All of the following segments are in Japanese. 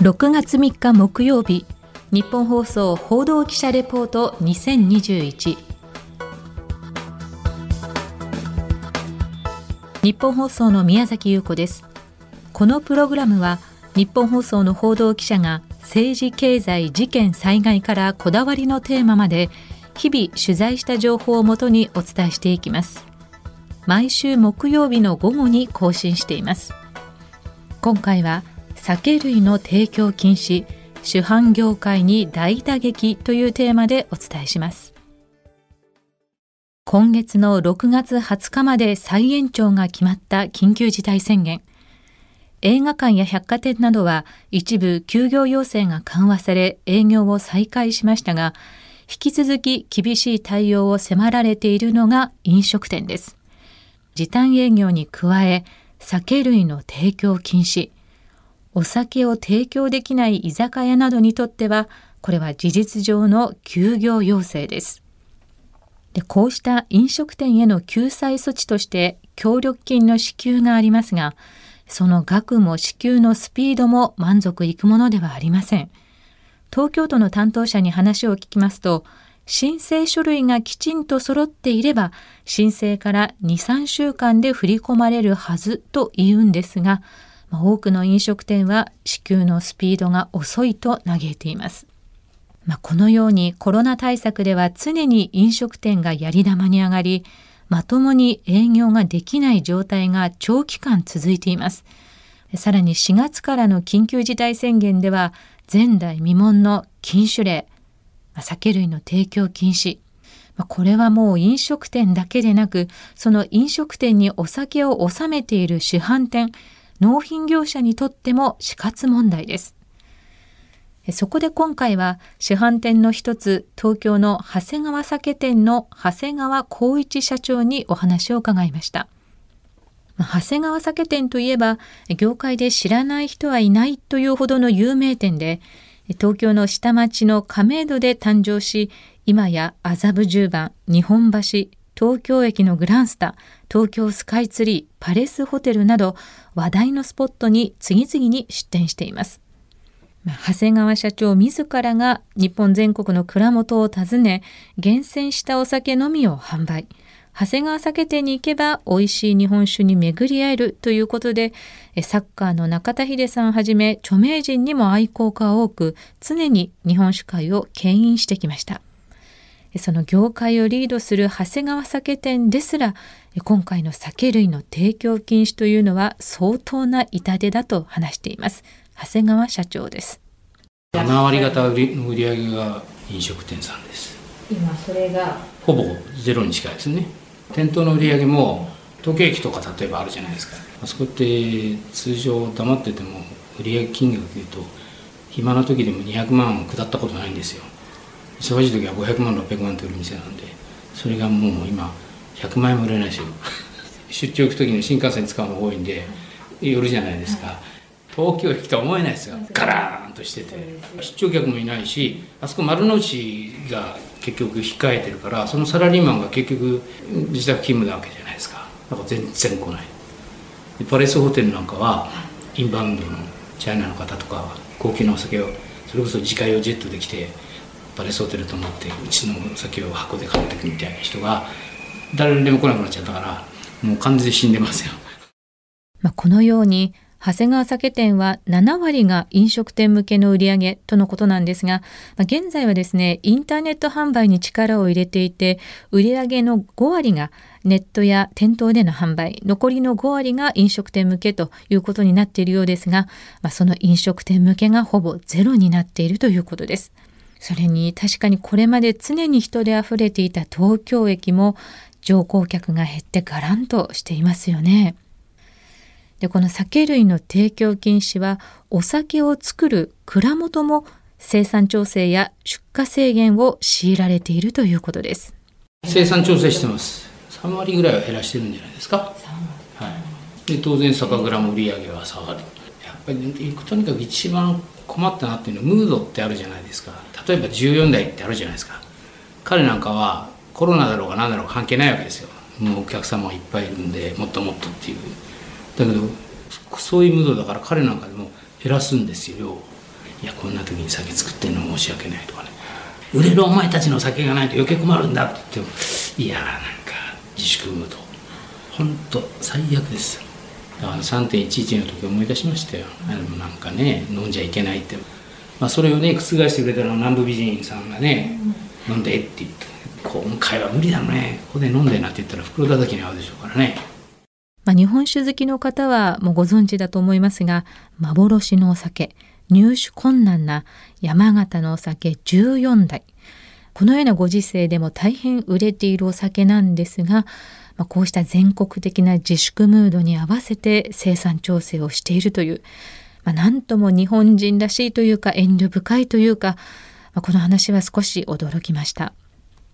6月3日木曜日日本放送報道記者レポート2021日本放送の宮崎優子です。このプログラムは日本放送の報道記者が政治経済事件災害からこだわりのテーマまで日々取材した情報をもとにお伝えしていきます。毎週木曜日の午後に更新しています。今回は酒類の提供禁止主販業界に大打撃というテーマでお伝えします。今月の6月20日まで再延長が決まった緊急事態宣言。映画館や百貨店などは一部休業要請が緩和され営業を再開しましたが引き続き厳しい対応を迫られているのが飲食店です。時短営業に加え酒類の提供禁止お酒を提供できない居酒屋などにとってはこれは事実上の休業要請です。でこうした飲食店への救済措置として協力金の支給がありますがその額も支給のスピードも満足いくものではありません。東京都の担当者に話を聞きますと申請書類がきちんと揃っていれば申請から2、3週間で振り込まれるはずと言うんですが多くの飲食店は支給のスピードが遅いと嘆いています。まあ、このようにコロナ対策では常に飲食店がやり玉に上がり、まともに営業ができない状態が長期間続いています。さらに4月からの緊急事態宣言では前代未聞の禁酒令、酒類の提供禁止、これはもう飲食店だけでなく、その飲食店にお酒を収めている主販店、納品業者にとっても死活問題です。そこで今回は主販店の一つ東京の長谷川酒店の長谷川光一社長にお話を伺いました。長谷川酒店といえば業界で知らない人はいないというほどの有名店で東京の下町の亀戸で誕生し今や麻布十番日本橋東京駅のグランスタ東京スカイツリーパレスホテルなど話題のスポットに次々に出店しています。長谷川社長自らが日本全国の蔵元を訪ね厳選したお酒のみを販売長谷川酒店に行けば美味しい日本酒に巡り合えるということでサッカーの中田秀さんはじめ著名人にも愛好家多く常に日本酒界を牽引してきましたその業界をリードする長谷川酒店ですら今回の酒類の提供禁止というのは相当な痛手だと話しています。長谷川社長です。7割方売り売上が飲食店さんです。今それが。ほぼゼロに近いですね。店頭の売り上げも東京駅とか例えばあるじゃないですか。あそこって通常黙ってても売上金額でいうと暇な時でも200万下ったことないんですよ忙しい時は500万600万と売る店なんでそれがもう今100万円も売れないですよ。出張行く時に新幹線使うの多いんで寄るじゃないですか、東京駅とは思えないですよ。ガラーンとしてて。出張客もいないしあそこ丸の内が結局控えてるからそのサラリーマンが結局自宅勤務なわけじゃないですか。だから全然来ない。パレスホテルなんかはインバウンドのチャイナの方とか高級なお酒をそれこそ自家用ジェットで来てパレスホテルと思ってうちのお酒を箱で買ってくみたいな人が誰でも来なくなっちゃったからもう完全に死んでますよ。まあ、このように長谷川酒店は7割が飲食店向けの売り上げとのことなんですが、まあ、現在はですね、インターネット販売に力を入れていて、売り上げの5割がネットや店頭での販売、残りの5割が飲食店向けということになっているようですが、まあ、その飲食店向けがほぼゼロになっているということです。それに確かにこれまで常に人で溢れていた東京駅も乗降客が減ってガランとしていますよね。でこの酒類の提供禁止はお酒を作る蔵元も生産調整や出荷制限を強いられているということです。生産調整してます。3割ぐらいは減らしてるんじゃないですか、はい、で当然酒蔵も売り上げは下がる。やっぱりとにかく一番困ったなっていうのはムードってあるじゃないですか。例えば14代ってあるじゃないですか。彼なんかはコロナだろうが何だろうが関係ないわけですよ。もうお客様がいっぱいいるんでもっともっとっていう。だけどそういうムードだから彼なんかでも減らすんですよ。いやこんな時に酒作ってんの申し訳ないとかね。売れるお前たちの酒がないと余計困るんだって言ってもいやなんか自粛ムード。本当最悪です。よだから3.11の時思い出しましたよ。あのなんかね飲んじゃいけないって、まあ、それをね覆してくれたのは南部美人さんがね、飲んでって言って今回は無理だね。ここで飲んでなって言ったら袋叩きに合うでしょうからね。まあ、日本酒好きの方はもうご存知だと思いますが幻のお酒。入手困難な山形のお酒14代このようなご時世でも大変売れているお酒なんですが、まあ、こうした全国的な自粛ムードに合わせて生産調整をしているという、まあ、なんとも日本人らしいというか遠慮深いというか、まあ、この話は少し驚きました。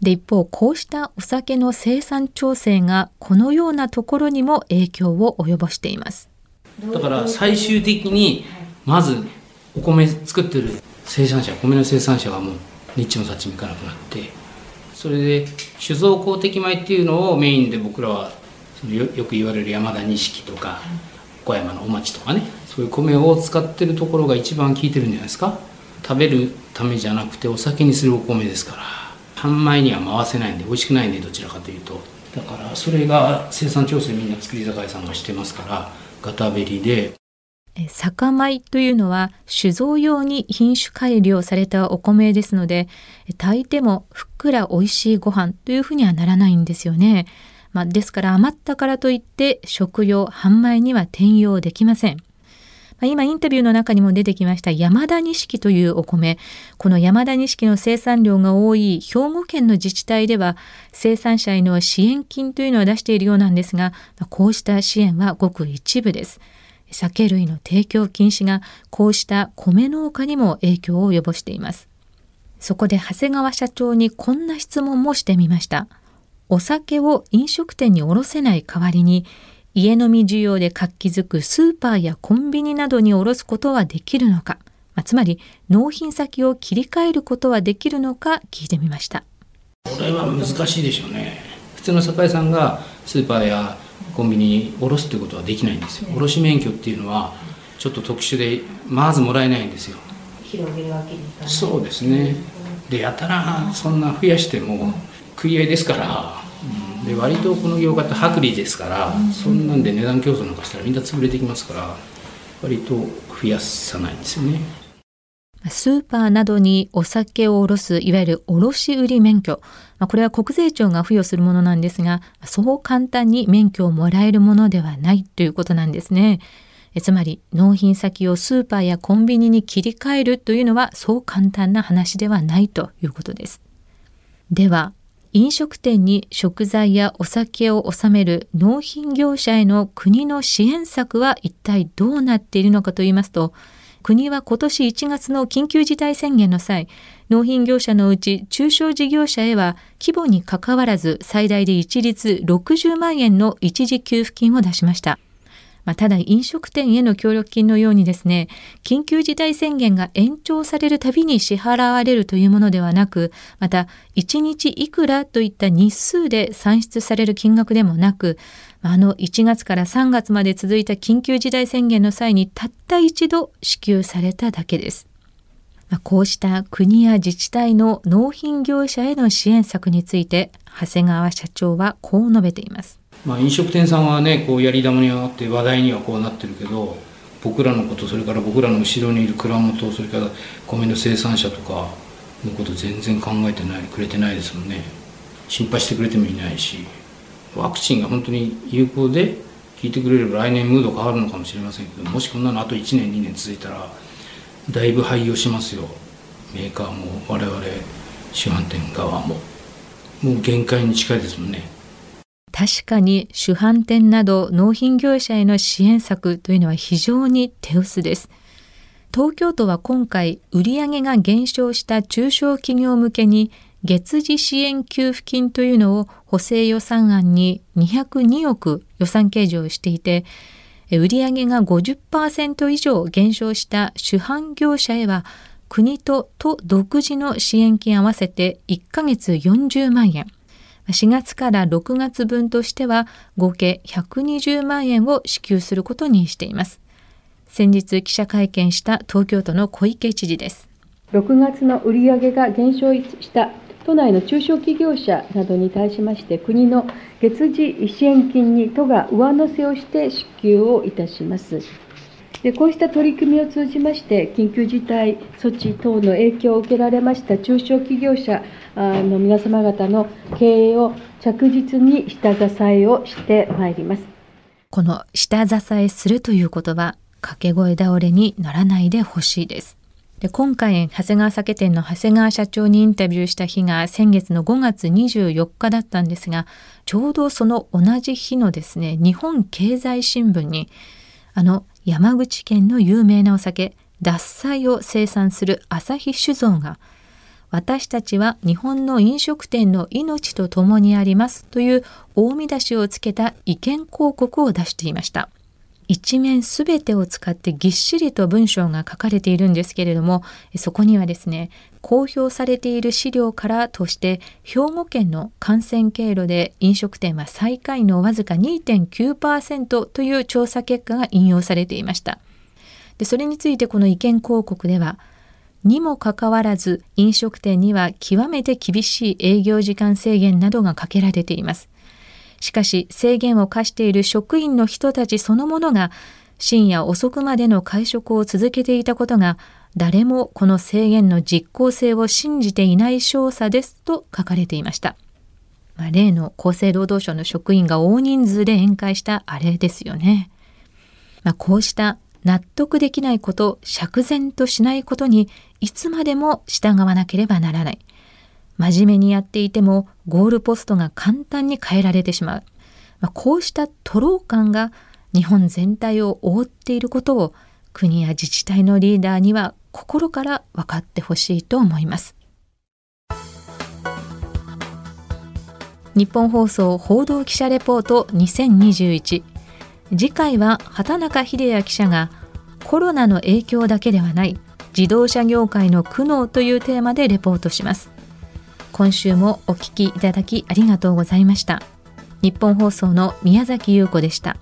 で一方こうしたお酒の生産調整がこのようなところにも影響を及ぼしていますだから最終的にまずお米作ってる生産者米の生産者がもうニッチもサッチもいかなくなってそれで酒造公的米っていうのをメインで僕らはそのよよく言われる山田錦とか小山のお町とかねそういう米を使ってるところが一番効いてるんじゃないですか。食べるためじゃなくてお酒にするお米ですから。半米には回せないんで美味しくないんでどちらかというと。だからそれが生産調整みんな造り酒屋さんがしてますからガタベリで酒米というのは酒造用に品種改良されたお米ですので炊いてもふっくら美味しいご飯というふうにはならないんですよね。まあ、ですから余ったからといって食用半米には転用できません。ま今インタビューの中にも出てきました山田錦というお米この山田錦の生産量が多い兵庫県の自治体では生産者への支援金というのを出しているようなんですがこうした支援はごく一部です酒類の提供禁止がこうした米農家にも影響を及ぼしています。そこで長谷川社長にこんな質問もしてみました。お酒を飲食店に卸せない代わりに家飲み需要で活気づくスーパーやコンビニなどに卸すことはできるのか、まあ、つまり納品先を切り替えることはできるのか聞いてみました。これは難しいでしょうね。普通の酒屋さんがスーパーやコンビニに卸すということはできないんですよ。卸免許っていうのはちょっと特殊でまずもらえないんですよ。広げるわけにいかそうですね。でやたらそんな増やしても食い合いですからで割とこの業界って薄利ですから、そんなんで値段競争なんかしたらみんな潰れてきますから割と増やさないんですよね。スーパーなどにお酒を卸すいわゆる卸売免許、これは国税庁が付与するものなんですがそう簡単に免許をもらえるものではないということなんですね。つまり納品先をスーパーやコンビニに切り替えるというのはそう簡単な話ではないということです。では飲食店に食材やお酒を納める納品業者への国の支援策は一体どうなっているのかといいますと国は今年1月の緊急事態宣言の際納品業者のうち中小事業者へは規模にかかわらず最大で一律60万円の一時給付金を出しました。まあ、ただ飲食店への協力金のようにですね緊急事態宣言が延長されるたびに支払われるというものではなくまた1日いくらといった日数で算出される金額でもなくあの1月から3月まで続いた緊急事態宣言の際にたった一度支給されただけです。こうした国や自治体の納品業者への支援策について長谷川社長はこう述べています。まあ、飲食店さんはねこうやり玉に上がって話題にはこうなってるけど僕らのことそれから僕らの後ろにいる蔵元それから米の生産者とかのこと全然考えてないくれてないですもんね心配してくれてもいないしワクチンが本当に有効で効いてくれれば来年ムード変わるのかもしれませんけどもしこんなのあと1年2年続いたらだいぶ廃業しますよ。メーカーも我々主販店側も。もう限界に近いですもんね。確かに主販店など納品業者への支援策というのは非常に手薄です。東京都は今回売上が減少した中小企業向けに月次支援給付金というのを補正予算案に202億予算計上していて売上が50%以上減少した主販業者へは国と都独自の支援金合わせて1ヶ月40万円4月から6月分としては合計120万円を支給することにしています。先日記者会見した東京都の小池知事です6月の売上が減少した都内の中小企業者などに対しまして国の月次支援金に都が上乗せをして支給をいたしますでこうした取り組みを通じまして、緊急事態措置等の影響を受けられました中小企業者の皆様方の経営を着実に下支えをしてまいります。この下支えするということは、掛け声倒れにならないでほしいです。で今回、長谷川酒店の長谷川社長にインタビューした日が先月の5月24日だったんですが、ちょうどその同じ日のですね、日本経済新聞に、あの山口県の有名なお酒獺祭を生産する旭酒造が私たちは日本の飲食店の命と共にありますという大見出しをつけた意見広告を出していました。一面すべてを使ってぎっしりと文章が書かれているんですけれども、そこにはですね、公表されている資料からとして、兵庫県の感染経路で飲食店は最下位のわずか2.9%という調査結果が引用されていました。でそれについてこの意見広告では、にもかかわらず飲食店には極めて厳しい営業時間制限などがかけられています。しかし制限を課している職員の人たちそのものが深夜遅くまでの会食を続けていたことが誰もこの制限の実効性を信じていない調査ですと書かれていました。まあ、例の厚生労働省の職員が大人数で宴会したあれですよね。まあ、こうした納得できないこと、釈然としないことにいつまでも従わなければならない。真面目にやっていてもゴールポストが簡単に変えられてしまう。まあ、こうした徒労感が日本全体を覆っていることを国や自治体のリーダーには心から分かってほしいと思います。日本放送報道記者レポート2021次回は畑中秀也記者がコロナの影響だけではない自動車業界の苦悩というテーマでレポートします今週もお聞きいただきありがとうございました。日本放送の宮崎優子でした。